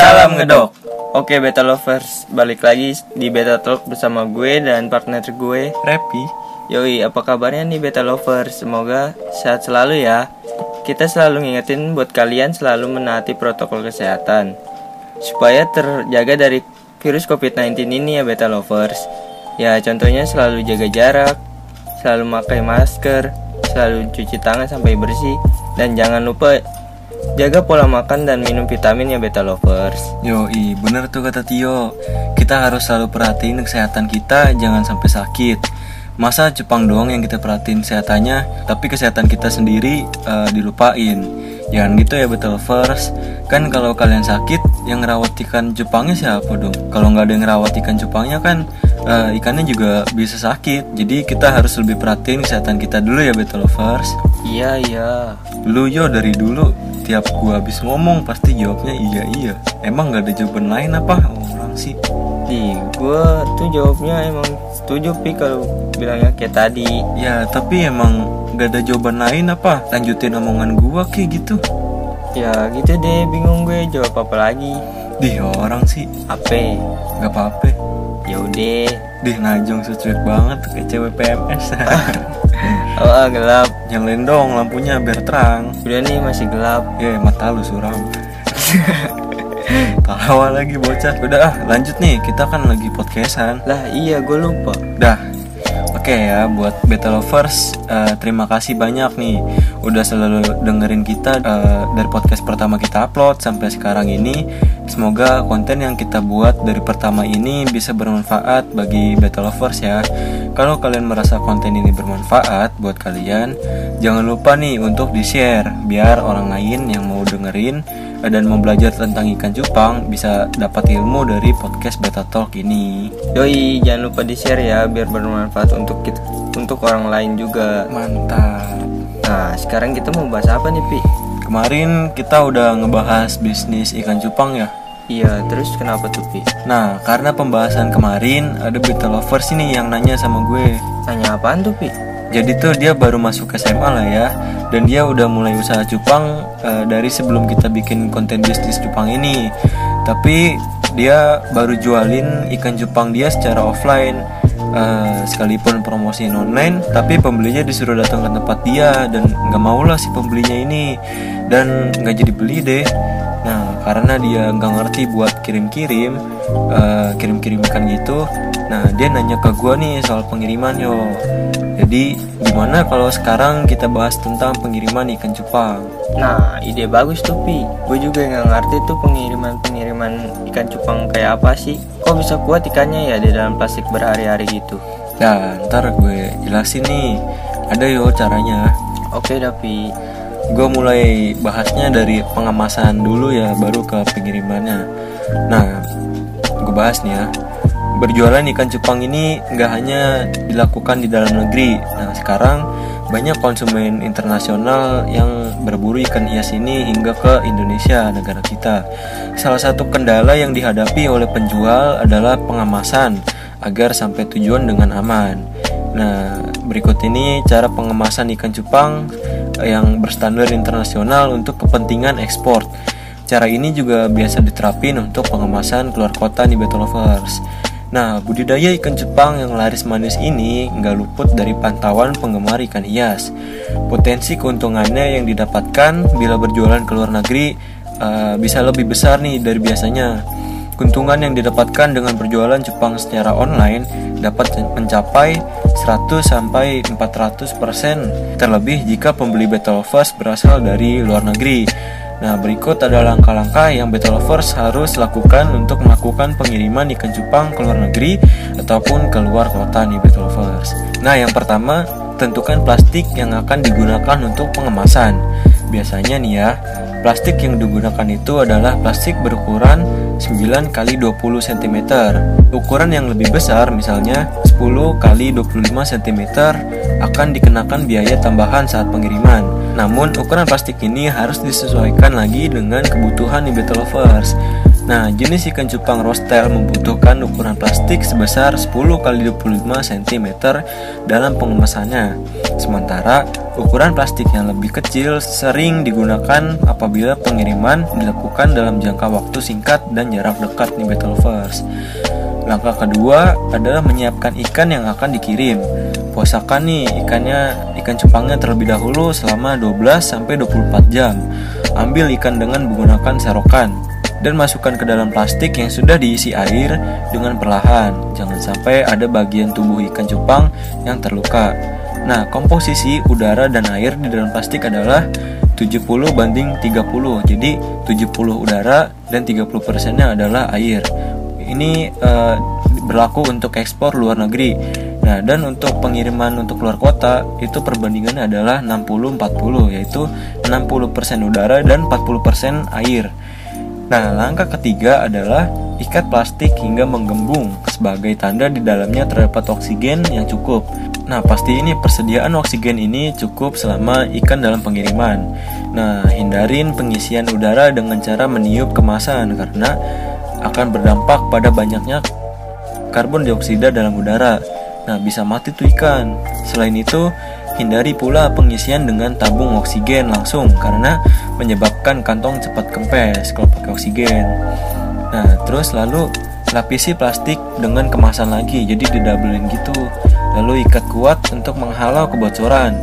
Salam ngedok. Oke beta lovers, balik lagi di beta talk bersama gue dan partner gue. Repi Yoi, apa kabarnya nih beta lovers? Semoga sehat selalu ya. Kita selalu ngingetin buat kalian selalu menaati protokol kesehatan supaya terjaga dari virus COVID-19 ini ya beta lovers. Ya contohnya selalu jaga jarak, selalu pakai masker, selalu cuci tangan sampai bersih dan jangan lupa jaga pola makan dan minum vitamin ya beta lovers. Yoi bener tuh kata Tio. Kita harus selalu perhatiin kesehatan kita Jangan sampai sakit. Masa Jepang doang yang kita perhatiin kesehatannya Tapi kesehatan kita sendiri eh, dilupain. Jangan gitu ya betul first Kan kalau kalian sakit Yang ngerawat ikan Jepangnya siapa dong? Kalau nggak ada yang ngerawat ikan Jepangnya kan eh, Ikannya juga bisa sakit. Jadi kita harus lebih perhatiin kesehatan kita dulu ya betul first Iya iya. Lu yo dari dulu tiap gua habis ngomong pasti jawabnya iya iya. Emang gak ada jawaban lain apa orang sih? Di gue tuh jawabnya emang setuju pi kalau bilangnya kayak tadi. Ya tapi emang gak ada jawaban lain apa? Lanjutin omongan gua kayak gitu. Ya gitu deh bingung gue jawab apa lagi. Dih orang sih Apa? gak apa-apa. Ya udah. Dih najong so cuek banget kayak cewek PMS. Oh ah, gelap. Nyalain dong lampunya biar terang. Udah nih masih gelap. Ya mata lu suram. Tawa lagi bocah. Udah ah lanjut nih kita kan lagi podcastan. Lah iya gue lupa. Dah. Oke ya buat beta lovers eh, terima kasih banyak nih udah selalu dengerin kita eh, dari podcast pertama kita upload sampai sekarang ini. Semoga konten yang kita buat dari pertama ini bisa bermanfaat bagi beta lovers ya. Kalau kalian merasa konten ini bermanfaat buat kalian, jangan lupa nih untuk di-share biar orang lain yang mau dengerin dan mau belajar tentang ikan cupang bisa dapat ilmu dari podcast Beta Talk ini. Yoi jangan lupa di share ya biar bermanfaat untuk kita, untuk orang lain juga. Mantap. Nah sekarang kita mau bahas apa nih pi? Kemarin kita udah ngebahas bisnis ikan cupang ya. Iya terus kenapa tuh pi? Nah, karena pembahasan kemarin ada beta lovers ini yang nanya sama gue. Tanya apaan tuh pi? Jadi tuh dia baru masuk SMA lah ya. Dan dia udah mulai usaha cupang eh, dari sebelum kita bikin konten bisnis cupang ini. Tapi dia baru jualin ikan cupang dia secara offline Eh, Sekalipun promosiin online Tapi pembelinya disuruh datang ke tempat dia Dan nggak mau lah si pembelinya ini. Dan nggak jadi beli deh. Nah karena dia nggak ngerti buat kirim-kirim eh, Kirim-kirim ikan gitu Nah dia nanya ke gua nih soal pengiriman yo jadi gimana kalau sekarang kita bahas tentang pengiriman ikan cupang? Nah ide bagus tuh pi. Gue juga nggak ngerti tuh pengiriman pengiriman ikan cupang kayak apa sih? Kok bisa kuat ikannya ya di dalam plastik berhari-hari gitu? Nah ntar gue jelasin nih. Ada yo caranya. Oke tapi Gue mulai bahasnya dari pengemasan dulu ya, baru ke pengirimannya. Nah, gue bahas nih ya. Berjualan ikan cupang ini nggak hanya dilakukan di dalam negeri. Nah, sekarang banyak konsumen internasional yang berburu ikan hias ini hingga ke Indonesia, negara kita. Salah satu kendala yang dihadapi oleh penjual adalah pengemasan agar sampai tujuan dengan aman. Nah, berikut ini cara pengemasan ikan cupang yang berstandar internasional untuk kepentingan ekspor. Cara ini juga biasa diterapin untuk pengemasan keluar kota nih Battle Lovers. Nah, budidaya ikan cupang yang laris manis ini nggak luput dari pantauan penggemar ikan hias. Potensi keuntungannya yang didapatkan bila berjualan ke luar negeri eh, bisa lebih besar nih dari biasanya. Keuntungan yang didapatkan dengan berjualan cupang secara online dapat mencapai 100 sampai 400% terlebih jika pembeli Battle Lovers berasal dari luar negeri. Nah, berikut ada langkah-langkah yang Battle Lovers harus lakukan untuk melakukan pengiriman ikan cupang ke luar negeri ataupun ke luar kota nih Battle Lovers. Nah, yang pertama, tentukan plastik yang akan digunakan untuk pengemasan. Biasanya nih ya, plastik yang digunakan itu adalah plastik berukuran 9 kali 20 cm. Ukuran yang lebih besar misalnya 10 kali 25 cm akan dikenakan biaya tambahan saat pengiriman. Namun ukuran plastik ini harus disesuaikan lagi dengan kebutuhan Battle Lovers. Nah, jenis ikan cupang rostel membutuhkan ukuran plastik sebesar 10 x 25 cm dalam pengemasannya. Sementara ukuran plastik yang lebih kecil sering digunakan apabila pengiriman dilakukan dalam jangka waktu singkat dan jarak dekat nih Battleverse. Langkah kedua adalah menyiapkan ikan yang akan dikirim. Puasakan nih ikannya ikan cupangnya terlebih dahulu selama 12 sampai 24 jam. Ambil ikan dengan menggunakan serokan dan masukkan ke dalam plastik yang sudah diisi air dengan perlahan. Jangan sampai ada bagian tubuh ikan cupang yang terluka. Nah, komposisi udara dan air di dalam plastik adalah 70 banding 30. Jadi 70 udara dan 30 persennya adalah air. Ini uh, berlaku untuk ekspor luar negeri. Nah, dan untuk pengiriman untuk luar kota itu perbandingannya adalah 60-40 yaitu 60% udara dan 40% air. Nah, langkah ketiga adalah ikat plastik hingga menggembung sebagai tanda di dalamnya terdapat oksigen yang cukup. Nah, pasti ini persediaan oksigen ini cukup selama ikan dalam pengiriman. Nah, hindarin pengisian udara dengan cara meniup kemasan karena akan berdampak pada banyaknya karbon dioksida dalam udara. Nah, bisa mati tuh ikan. Selain itu, hindari pula pengisian dengan tabung oksigen langsung karena menyebabkan kantong cepat kempes kalau pakai oksigen. Nah, terus lalu lapisi plastik dengan kemasan lagi, jadi didabelin gitu. Lalu ikat kuat untuk menghalau kebocoran.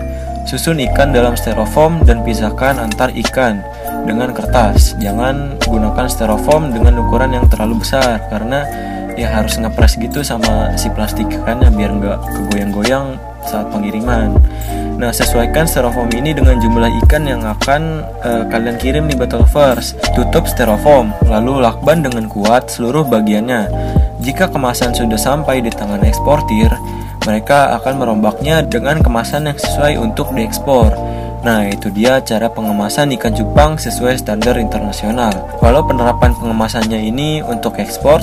Susun ikan dalam styrofoam dan pisahkan antar ikan dengan kertas. Jangan gunakan styrofoam dengan ukuran yang terlalu besar karena ya harus ngepres gitu sama si plastik ikannya biar nggak kegoyang-goyang saat pengiriman. Nah, sesuaikan styrofoam ini dengan jumlah ikan yang akan uh, kalian kirim di Battleverse. Tutup styrofoam, lalu lakban dengan kuat seluruh bagiannya. Jika kemasan sudah sampai di tangan eksportir, mereka akan merombaknya dengan kemasan yang sesuai untuk diekspor. Nah, itu dia cara pengemasan ikan cupang sesuai standar internasional. Walau penerapan pengemasannya ini untuk ekspor,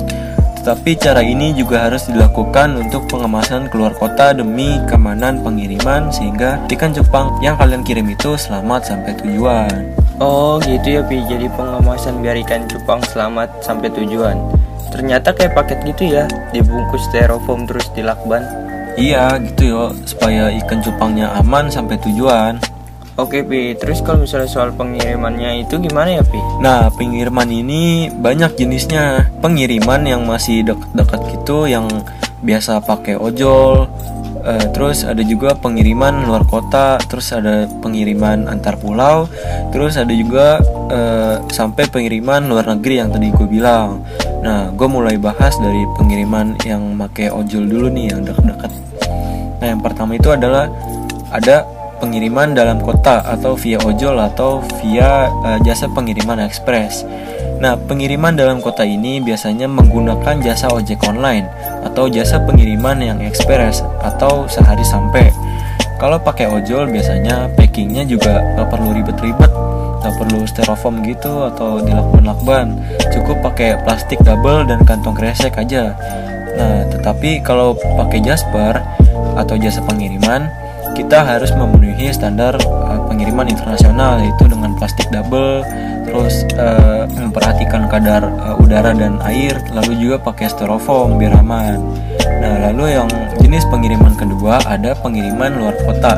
tapi cara ini juga harus dilakukan untuk pengemasan keluar kota demi keamanan pengiriman sehingga ikan Jepang yang kalian kirim itu selamat sampai tujuan. Oh gitu ya Pi, jadi pengemasan biar ikan cupang selamat sampai tujuan. Ternyata kayak paket gitu ya, dibungkus styrofoam terus dilakban. Iya gitu yo, supaya ikan cupangnya aman sampai tujuan. Oke Pi, terus kalau misalnya soal pengirimannya itu gimana ya Pi? Nah, pengiriman ini banyak jenisnya. Pengiriman yang masih dekat-dekat gitu, yang biasa pakai ojol. Uh, terus ada juga pengiriman luar kota, terus ada pengiriman antar pulau, terus ada juga uh, sampai pengiriman luar negeri yang tadi gue bilang. Nah, gue mulai bahas dari pengiriman yang pakai ojol dulu nih, yang dekat-dekat. Nah, yang pertama itu adalah ada pengiriman dalam kota atau via ojol atau via uh, jasa pengiriman ekspres. Nah, pengiriman dalam kota ini biasanya menggunakan jasa ojek online atau jasa pengiriman yang ekspres atau sehari sampai. Kalau pakai ojol biasanya packingnya juga gak perlu ribet-ribet, gak perlu styrofoam gitu atau dilakban-lakban, cukup pakai plastik double dan kantong kresek aja. Nah, tetapi kalau pakai Jasper atau jasa pengiriman, kita harus memenuhi standar uh, pengiriman internasional yaitu dengan plastik double terus uh, memperhatikan kadar uh, udara dan air lalu juga pakai styrofoam biar aman nah lalu yang jenis pengiriman kedua ada pengiriman luar kota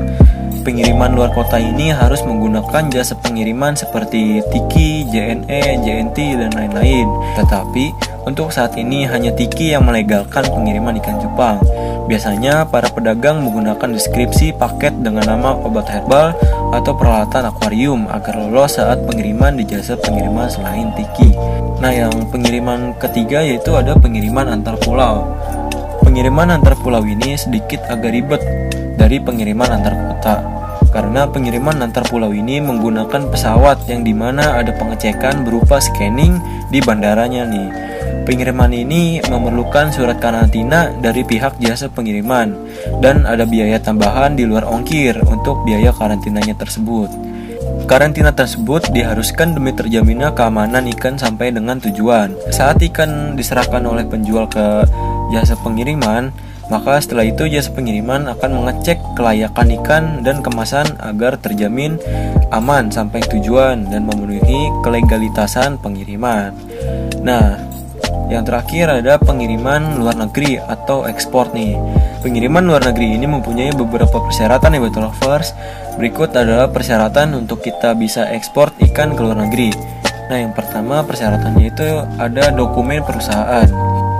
pengiriman luar kota ini harus menggunakan jasa pengiriman seperti Tiki, JNE, JNT, dan lain-lain. Tetapi, untuk saat ini hanya Tiki yang melegalkan pengiriman ikan cupang. Biasanya, para pedagang menggunakan deskripsi paket dengan nama obat herbal atau peralatan akuarium agar lolos saat pengiriman di jasa pengiriman selain Tiki. Nah, yang pengiriman ketiga yaitu ada pengiriman antar pulau. Pengiriman antar pulau ini sedikit agak ribet dari pengiriman antar kota karena pengiriman antar pulau ini menggunakan pesawat yang di mana ada pengecekan berupa scanning di bandaranya nih. Pengiriman ini memerlukan surat karantina dari pihak jasa pengiriman dan ada biaya tambahan di luar ongkir untuk biaya karantinanya tersebut. Karantina tersebut diharuskan demi terjaminnya keamanan ikan sampai dengan tujuan. Saat ikan diserahkan oleh penjual ke jasa pengiriman, maka setelah itu jasa pengiriman akan mengecek kelayakan ikan dan kemasan agar terjamin aman sampai tujuan dan memenuhi kelegalitasan pengiriman. Nah, yang terakhir ada pengiriman luar negeri atau ekspor nih. Pengiriman luar negeri ini mempunyai beberapa persyaratan ya Battle Lovers. Berikut adalah persyaratan untuk kita bisa ekspor ikan ke luar negeri. Nah, yang pertama persyaratannya itu ada dokumen perusahaan.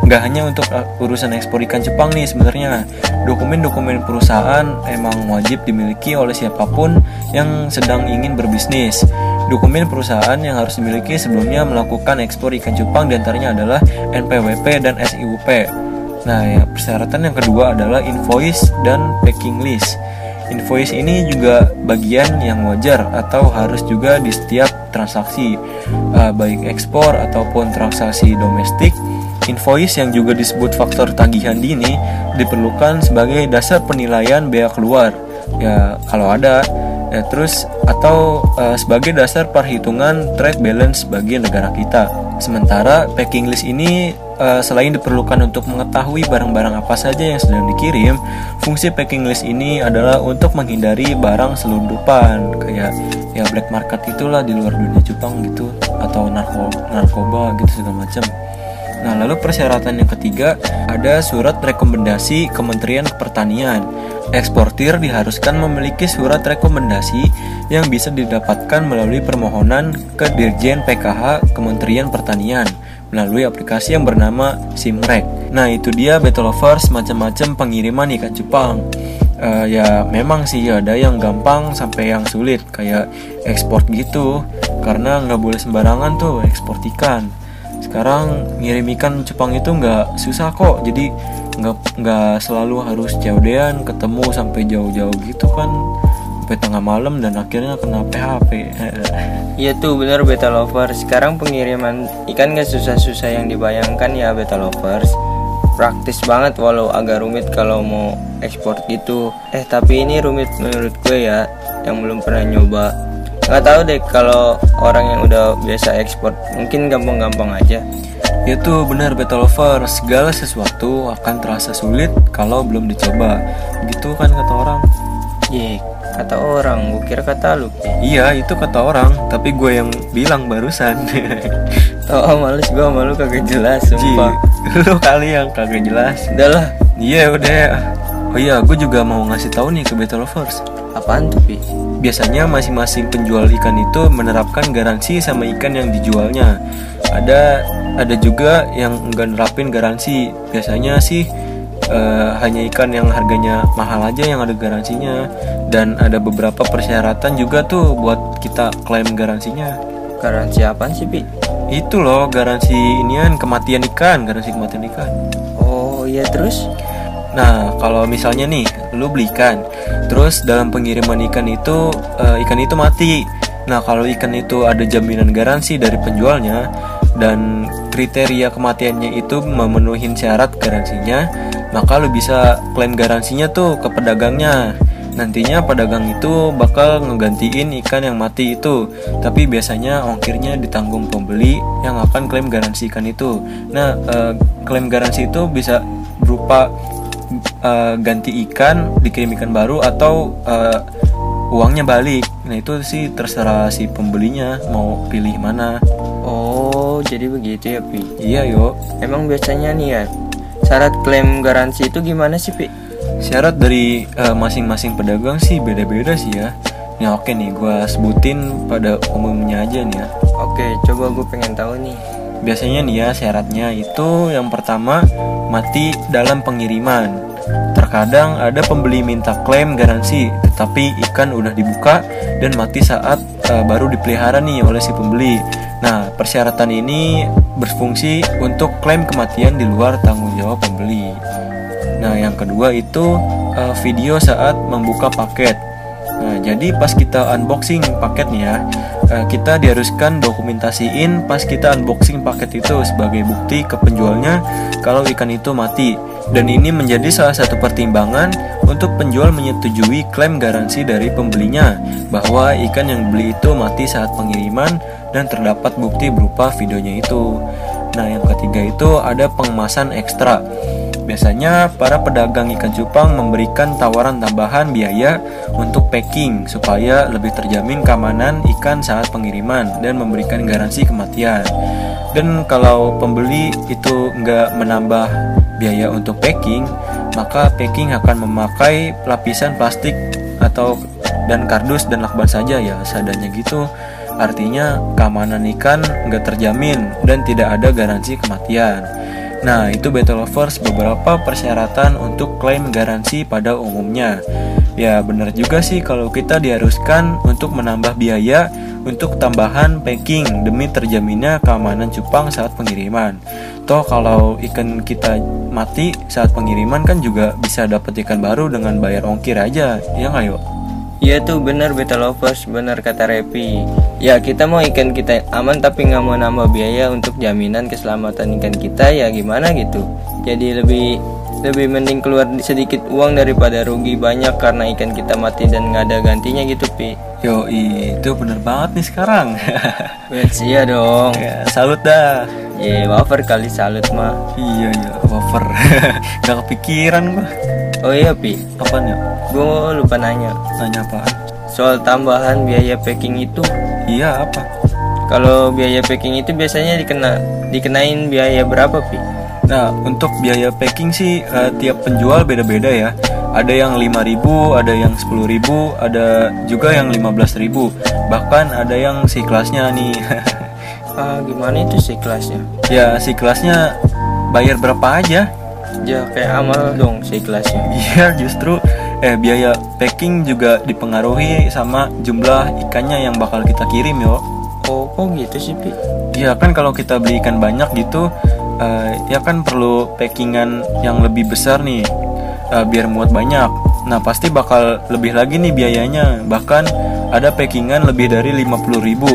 Nggak hanya untuk uh, urusan ekspor ikan Jepang nih sebenarnya. Dokumen-dokumen perusahaan emang wajib dimiliki oleh siapa pun yang sedang ingin berbisnis. Dokumen perusahaan yang harus dimiliki sebelumnya melakukan ekspor ikan cupang di antaranya adalah NPWP dan SIUP. Nah, ya, persyaratan yang kedua adalah invoice dan packing list. Invoice ini juga bagian yang wajar atau harus juga di setiap transaksi, uh, baik ekspor ataupun transaksi domestik. Invoice yang juga disebut faktor tagihan dini diperlukan sebagai dasar penilaian bea keluar. Ya, kalau ada ya, terus atau uh, sebagai dasar perhitungan trade balance bagi negara kita. Sementara packing list ini uh, selain diperlukan untuk mengetahui barang-barang apa saja yang sedang dikirim, fungsi packing list ini adalah untuk menghindari barang selundupan kayak ya black market itulah di luar dunia Jepang gitu atau narko narkoba gitu segala macam. Nah, lalu persyaratan yang ketiga ada surat rekomendasi Kementerian Pertanian. Eksportir diharuskan memiliki surat rekomendasi yang bisa didapatkan melalui permohonan ke Dirjen PKH Kementerian Pertanian melalui aplikasi yang bernama Simrek. Nah, itu dia Battle Lovers macam-macam pengiriman ikan cupang. Uh, ya memang sih ada yang gampang sampai yang sulit kayak ekspor gitu karena nggak boleh sembarangan tuh ekspor ikan sekarang ngirim ikan Jepang itu nggak susah kok. Jadi nggak nggak selalu harus jauh-jauhan ketemu sampai jauh-jauh gitu kan. Sampai tengah malam dan akhirnya kena PHP iya tuh bener beta lovers. Sekarang pengiriman ikan gak susah-susah yang dibayangkan ya beta lovers. Praktis banget walau agak rumit kalau mau ekspor gitu. Eh tapi ini rumit menurut gue ya yang belum pernah nyoba nggak tahu deh kalau orang yang udah biasa ekspor mungkin gampang-gampang aja. Itu benar beta lover segala sesuatu akan terasa sulit kalau belum dicoba. Gitu kan kata orang. Iya kata orang. Gue kira kata lu iya itu kata orang. Tapi gue yang bilang barusan. Oh, oh males gue malu kagak jelas sumpah. lu kali yang kagak jelas. Udah lah iya udah. Oh iya gue juga mau ngasih tahu nih ke beta lovers apaan tuh pi Biasanya masing-masing penjual ikan itu menerapkan garansi sama ikan yang dijualnya. Ada ada juga yang enggak nerapin garansi. Biasanya sih uh, hanya ikan yang harganya mahal aja yang ada garansinya dan ada beberapa persyaratan juga tuh buat kita klaim garansinya. Garansi apa sih, Pi? Itu loh, garansi inian kematian ikan, garansi kematian ikan. Oh, iya terus? Nah, kalau misalnya nih, lu beli ikan, terus dalam pengiriman ikan itu uh, ikan itu mati. Nah, kalau ikan itu ada jaminan garansi dari penjualnya dan kriteria kematiannya itu memenuhi syarat garansinya, maka lu bisa klaim garansinya tuh ke pedagangnya. Nantinya pedagang itu bakal ngegantiin ikan yang mati itu, tapi biasanya ongkirnya ditanggung pembeli yang akan klaim garansi ikan itu. Nah, uh, klaim garansi itu bisa berupa uh, ganti ikan dikirim ikan baru atau uh, uangnya balik. Nah itu sih terserah si pembelinya mau pilih mana. Oh jadi begitu ya pi? Iya yuk emang biasanya nih ya syarat klaim garansi itu gimana sih pi? Syarat dari eh, masing-masing uh, pedagang sih beda-beda sih ya. Ya oke nih, gue sebutin pada umumnya aja nih ya. Oke, coba gue pengen tahu nih. Biasanya nih ya syaratnya itu yang pertama mati dalam pengiriman. Terkadang ada pembeli minta klaim garansi, tetapi ikan udah dibuka dan mati saat uh, baru dipelihara nih oleh si pembeli. Nah, persyaratan ini berfungsi untuk klaim kematian di luar tanggung jawab pembeli. Nah, yang kedua itu uh, video saat membuka paket. Nah, jadi pas kita unboxing paket nih ya, uh, kita diharuskan dokumentasiin pas kita unboxing paket itu sebagai bukti ke penjualnya kalau ikan itu mati dan ini menjadi salah satu pertimbangan untuk penjual menyetujui klaim garansi dari pembelinya bahwa ikan yang dibeli itu mati saat pengiriman dan terdapat bukti berupa videonya itu. Nah, yang ketiga itu ada pengemasan ekstra. Biasanya para pedagang ikan cupang memberikan tawaran tambahan biaya untuk packing supaya lebih terjamin keamanan ikan saat pengiriman dan memberikan garansi kematian. Dan kalau pembeli itu nggak menambah biaya untuk packing, maka packing akan memakai lapisan plastik atau dan kardus dan lakban saja ya seadanya gitu. Artinya keamanan ikan nggak terjamin dan tidak ada garansi kematian. Nah, itu Battle Lovers beberapa persyaratan untuk klaim garansi pada umumnya. Ya, benar juga sih kalau kita diharuskan untuk menambah biaya untuk tambahan packing demi terjaminnya keamanan cupang saat pengiriman. Toh kalau ikan kita mati saat pengiriman kan juga bisa dapat ikan baru dengan bayar ongkir aja, ya nggak yuk? Iya tuh benar beta lovers, benar kata Repi. Ya kita mau ikan kita aman tapi nggak mau nambah biaya untuk jaminan keselamatan ikan kita ya gimana gitu. Jadi lebih lebih mending keluar sedikit uang daripada rugi banyak karena ikan kita mati dan nggak ada gantinya gitu pi. Yo itu bener banget nih sekarang. Wets iya dong. ya, salut dah. Ye wafer kali salut mah. Iya iya wafer. Gak kepikiran gua. Oh iya pi, Apaan ya? gue lupa nanya Nanya apaan? soal tambahan biaya packing itu. Iya apa? Kalau biaya packing itu biasanya dikena dikenain biaya berapa pi? Nah, untuk biaya packing sih eh, tiap penjual beda-beda ya. Ada yang 5000, ada yang 10000, ada juga yang 15000. Bahkan ada yang si kelasnya nih. Ah gimana itu sih kelasnya? ya, si kelasnya bayar berapa aja? Ya kayak amal dong sih kelasnya. Iya, justru eh biaya packing juga dipengaruhi sama jumlah ikannya yang bakal kita kirim, yo. Oh kok gitu sih pi? Iya kan kalau kita beli ikan banyak gitu, eh, ya kan perlu packingan yang lebih besar nih, eh, biar muat banyak. Nah pasti bakal lebih lagi nih biayanya. Bahkan ada packingan lebih dari 50.000 ribu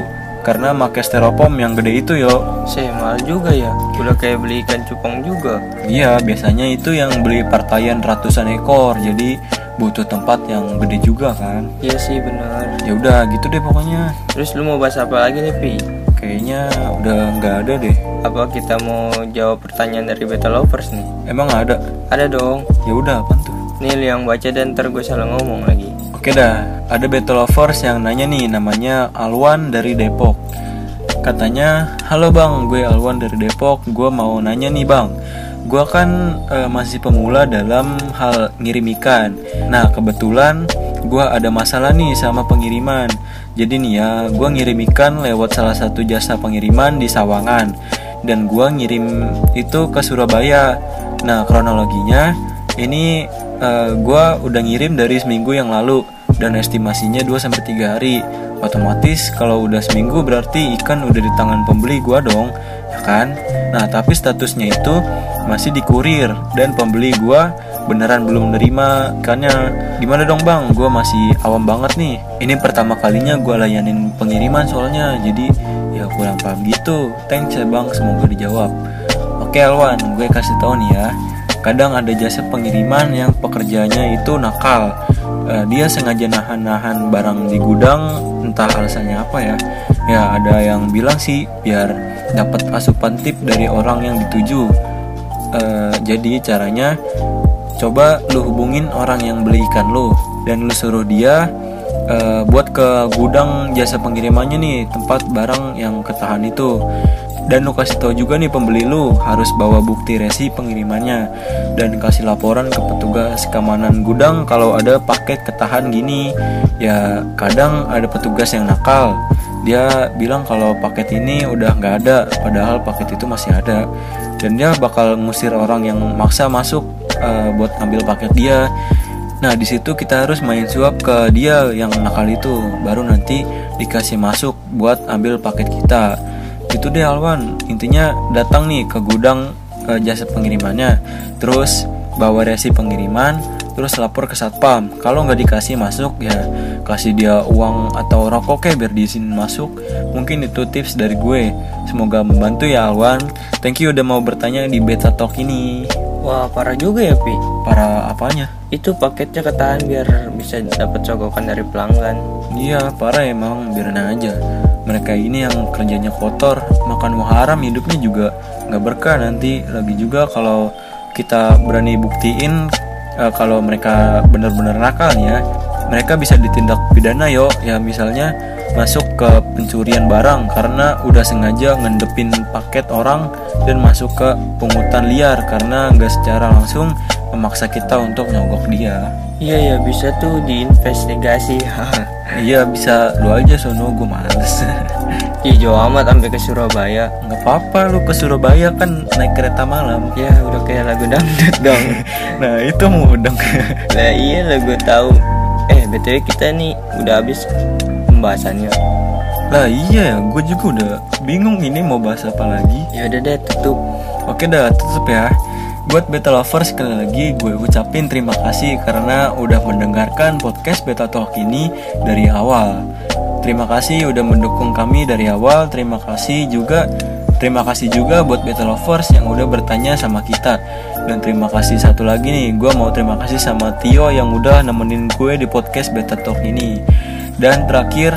karena pakai styrofoam yang gede itu yo. Saya mahal juga ya. Udah kayak beli ikan cupang juga. Iya biasanya itu yang beli partaian ratusan ekor, jadi butuh tempat yang gede juga kan. Iya sih benar. Ya udah gitu deh pokoknya. Terus lu mau bahas apa lagi nih pi? Kayaknya udah nggak ada deh. Apa kita mau jawab pertanyaan dari beta lovers nih? Emang ada? Ada dong. Ya udah apa tuh? Nih yang baca dan ntar gue salah ngomong lagi. Oke dah, ada Battle Lovers yang nanya nih, namanya Alwan dari Depok. Katanya, halo bang, gue Alwan dari Depok, gue mau nanya nih bang. Gue kan eh, masih pemula dalam hal ngirim ikan. Nah kebetulan gue ada masalah nih sama pengiriman. Jadi nih ya, gue ngirim ikan lewat salah satu jasa pengiriman di Sawangan. Dan gue ngirim itu ke Surabaya. Nah kronologinya, ini eh, gue udah ngirim dari seminggu yang lalu dan estimasinya 2-3 hari. Otomatis kalau udah seminggu berarti ikan udah di tangan pembeli gua dong ya kan? Nah tapi statusnya itu masih di kurir dan pembeli gua beneran belum nerima ikannya. Gimana dong bang? Gua masih awam banget nih. Ini pertama kalinya gua layanin pengiriman soalnya jadi ya kurang paham gitu. Thanks ya bang. Semoga dijawab. Oke Alwan gue kasih tau nih ya kadang ada jasa pengiriman yang pekerjaannya itu nakal. Eh, dia sengaja nahan-nahan barang di gudang entah alasannya apa ya. Ya ada yang bilang sih biar dapat asupan tip dari orang yang dituju. Eh, jadi caranya coba lu hubungin orang yang beli ikan lu dan lu suruh dia eh, buat ke gudang jasa pengirimannya nih tempat barang yang ketahan itu dan lu kasih tahu juga nih pembeli lu harus bawa bukti resi pengirimannya. Dan kasih laporan ke petugas keamanan gudang kalau ada paket ketahan gini. Ya kadang ada petugas yang nakal. Dia bilang kalau paket ini udah nggak ada padahal paket itu masih ada. Dan dia bakal ngusir orang yang maksa masuk eh, buat ambil paket dia. Nah di situ kita harus main suap ke dia yang nakal itu, baru nanti dikasih masuk buat ambil paket kita. Itu deh Alwan, intinya datang nih ke gudang ke jasa pengirimannya, terus bawa resi pengiriman, terus lapor ke satpam. Kalau nggak dikasih masuk ya kasih dia uang atau rokok kayak biar diizinin masuk. Mungkin itu tips dari gue. Semoga membantu ya Alwan. Thank you udah mau bertanya di beta talk ini. Wah parah juga ya pi. Para apanya? Itu paketnya ketahan biar bisa dapat cokokan dari pelanggan. Iya parah emang biarin aja Mereka ini yang kerjanya kotor Makan haram hidupnya juga nggak berkah nanti Lagi juga kalau kita berani buktiin uh, kalau mereka benar-benar nakal ya mereka bisa ditindak pidana yo ya misalnya masuk ke pencurian barang karena udah sengaja ngendepin paket orang dan masuk ke pungutan liar karena nggak secara langsung memaksa kita untuk nyogok dia. Iya ya bisa tuh diinvestigasi. iya bisa lu aja sono. Gue males. Ih jauh amat sampai ke Surabaya. Nggak apa-apa lu ke Surabaya kan naik kereta malam. Ya udah kayak lagu dangdut dong. Nah itu mudeng Lah iya lah gue tahu. Eh btw kita nih udah habis pembahasannya. Lah iya ya gue juga udah bingung ini mau bahas apa lagi. Ya udah deh tutup. Oke dah tutup ya Buat Beta Lovers sekali lagi gue ucapin terima kasih karena udah mendengarkan podcast Beta Talk ini dari awal. Terima kasih udah mendukung kami dari awal. Terima kasih juga Terima kasih juga buat Beta Lovers yang udah bertanya sama kita. Dan terima kasih satu lagi nih Gue mau terima kasih sama Tio yang udah nemenin gue di podcast Beta Talk ini. Dan terakhir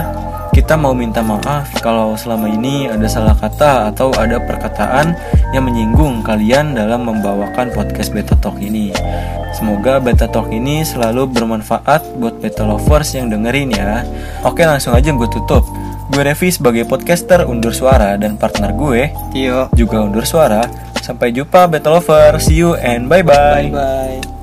kita mau minta maaf kalau selama ini ada salah kata atau ada perkataan yang menyinggung kalian dalam membawakan podcast Beta Talk ini. Semoga Beta Talk ini selalu bermanfaat buat Beta Lovers yang dengerin ya. Oke langsung aja gue tutup. Gue Revi sebagai podcaster undur suara dan partner gue Tio juga undur suara. Sampai jumpa Beta Lovers. See you and bye-bye. Bye-bye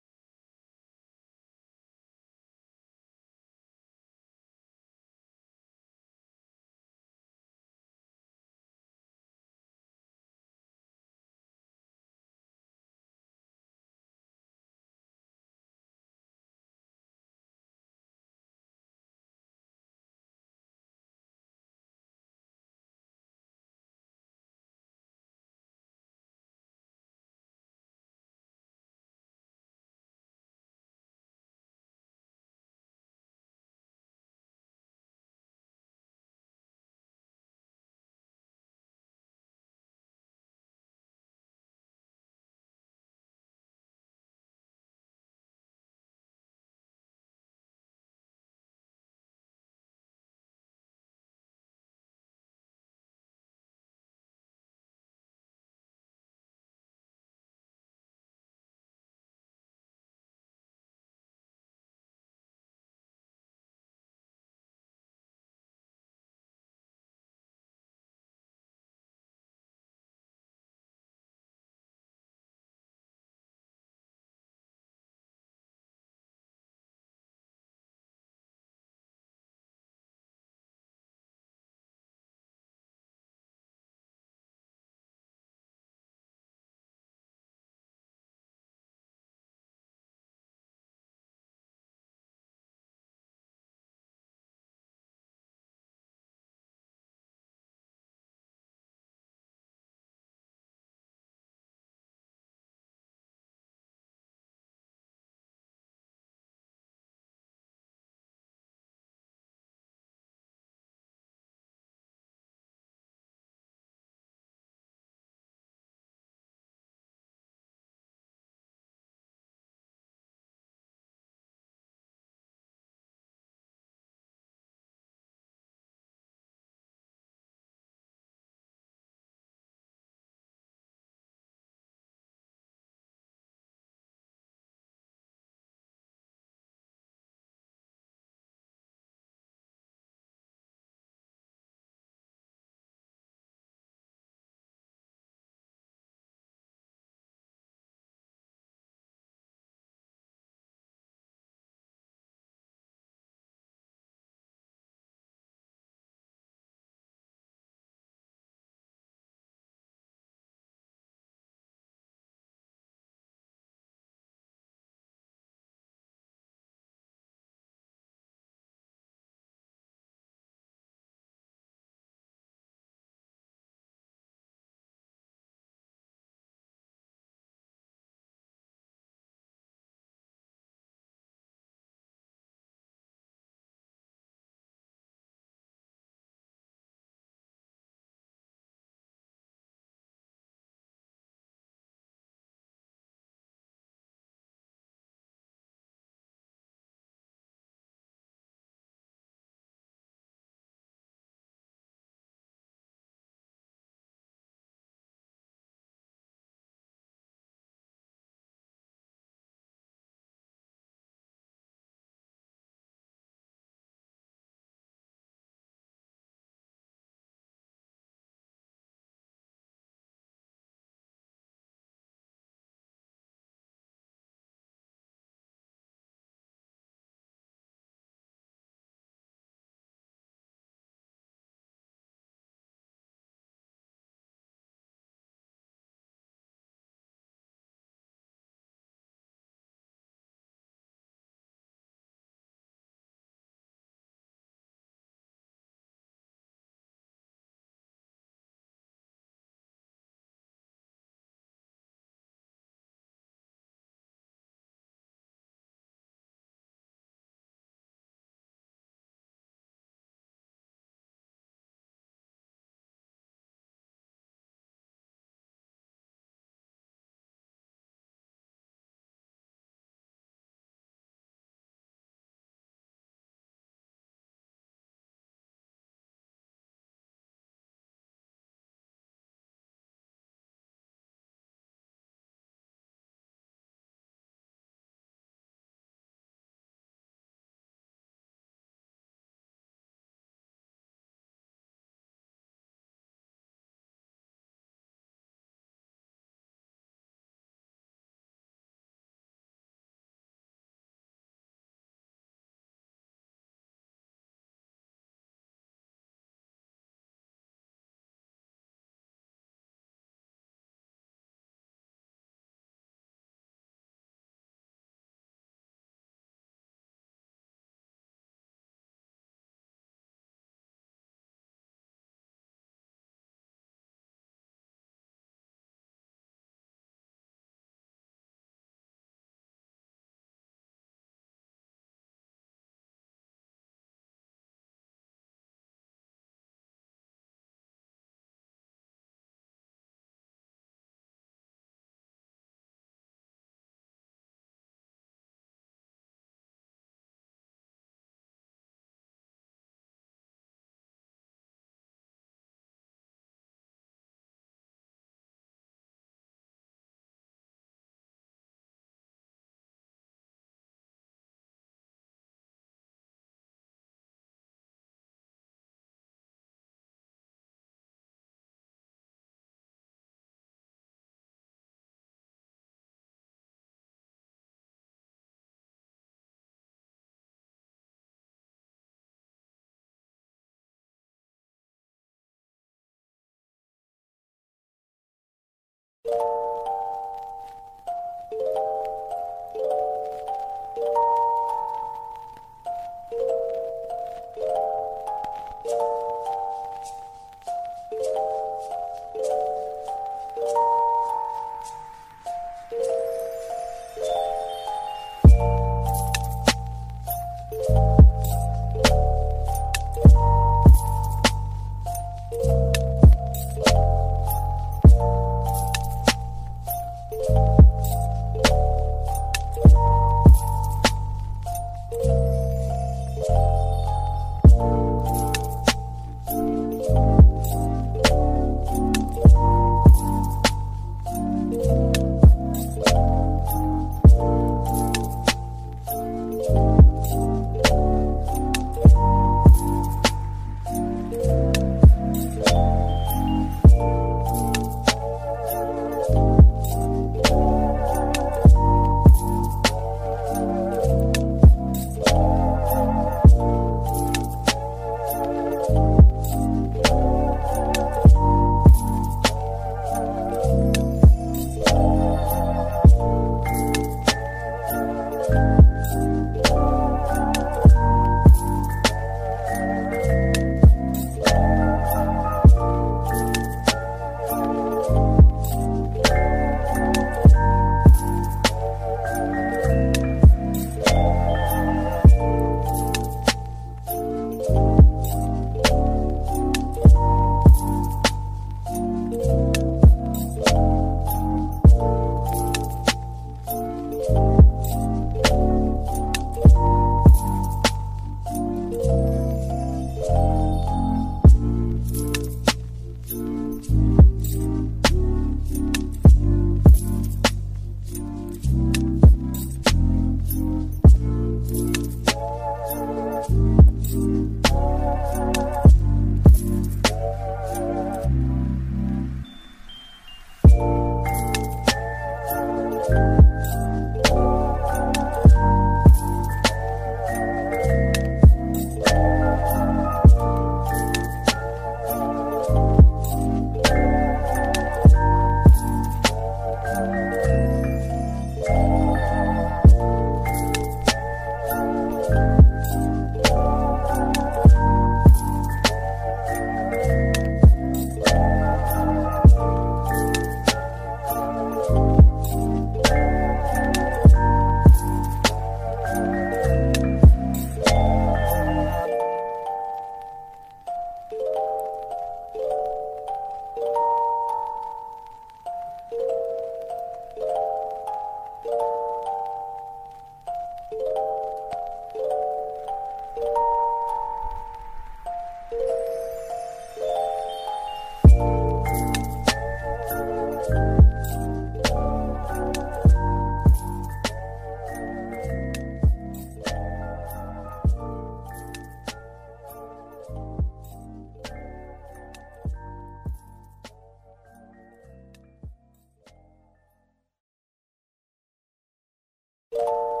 you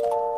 you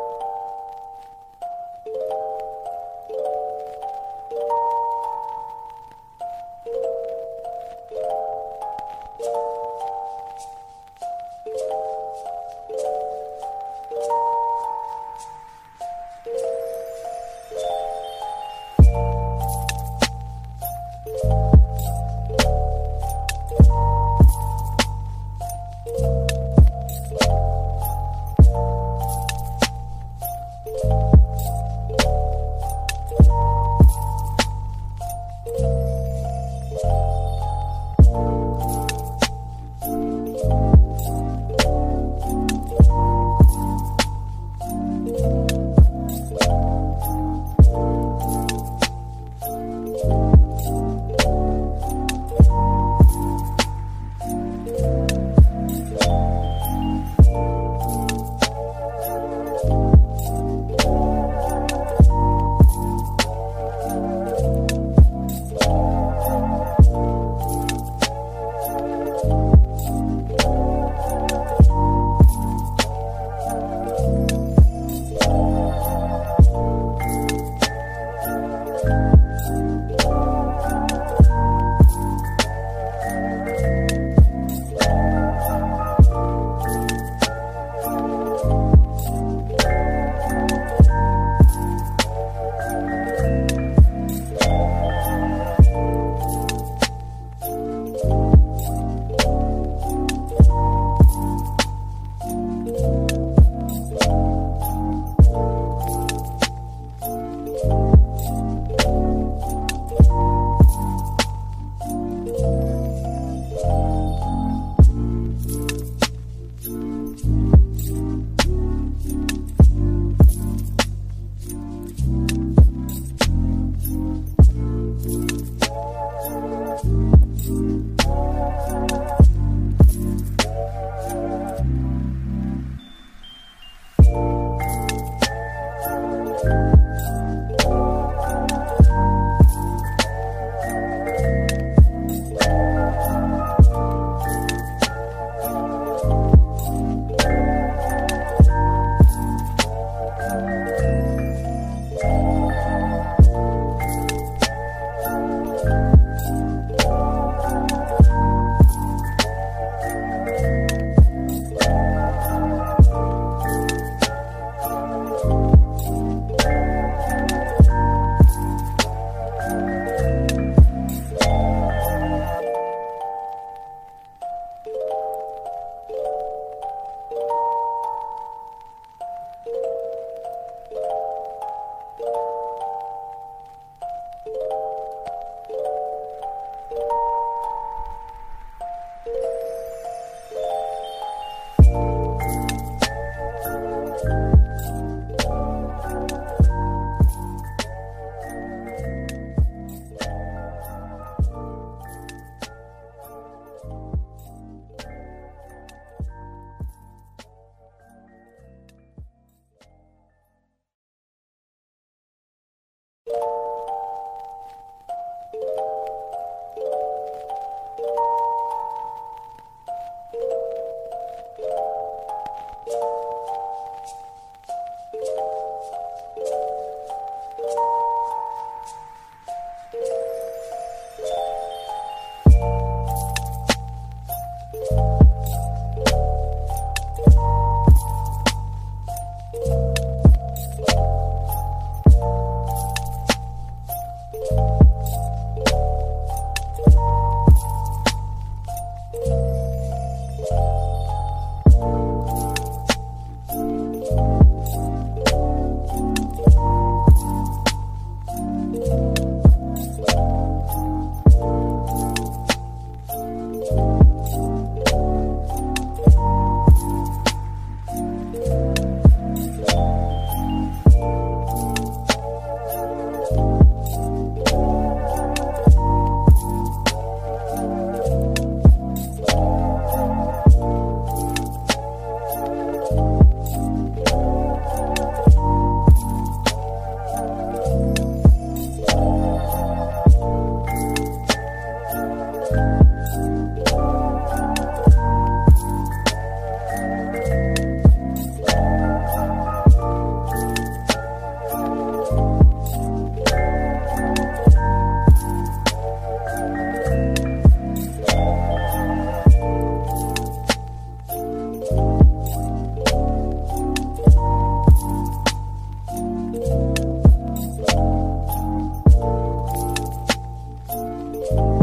Bye.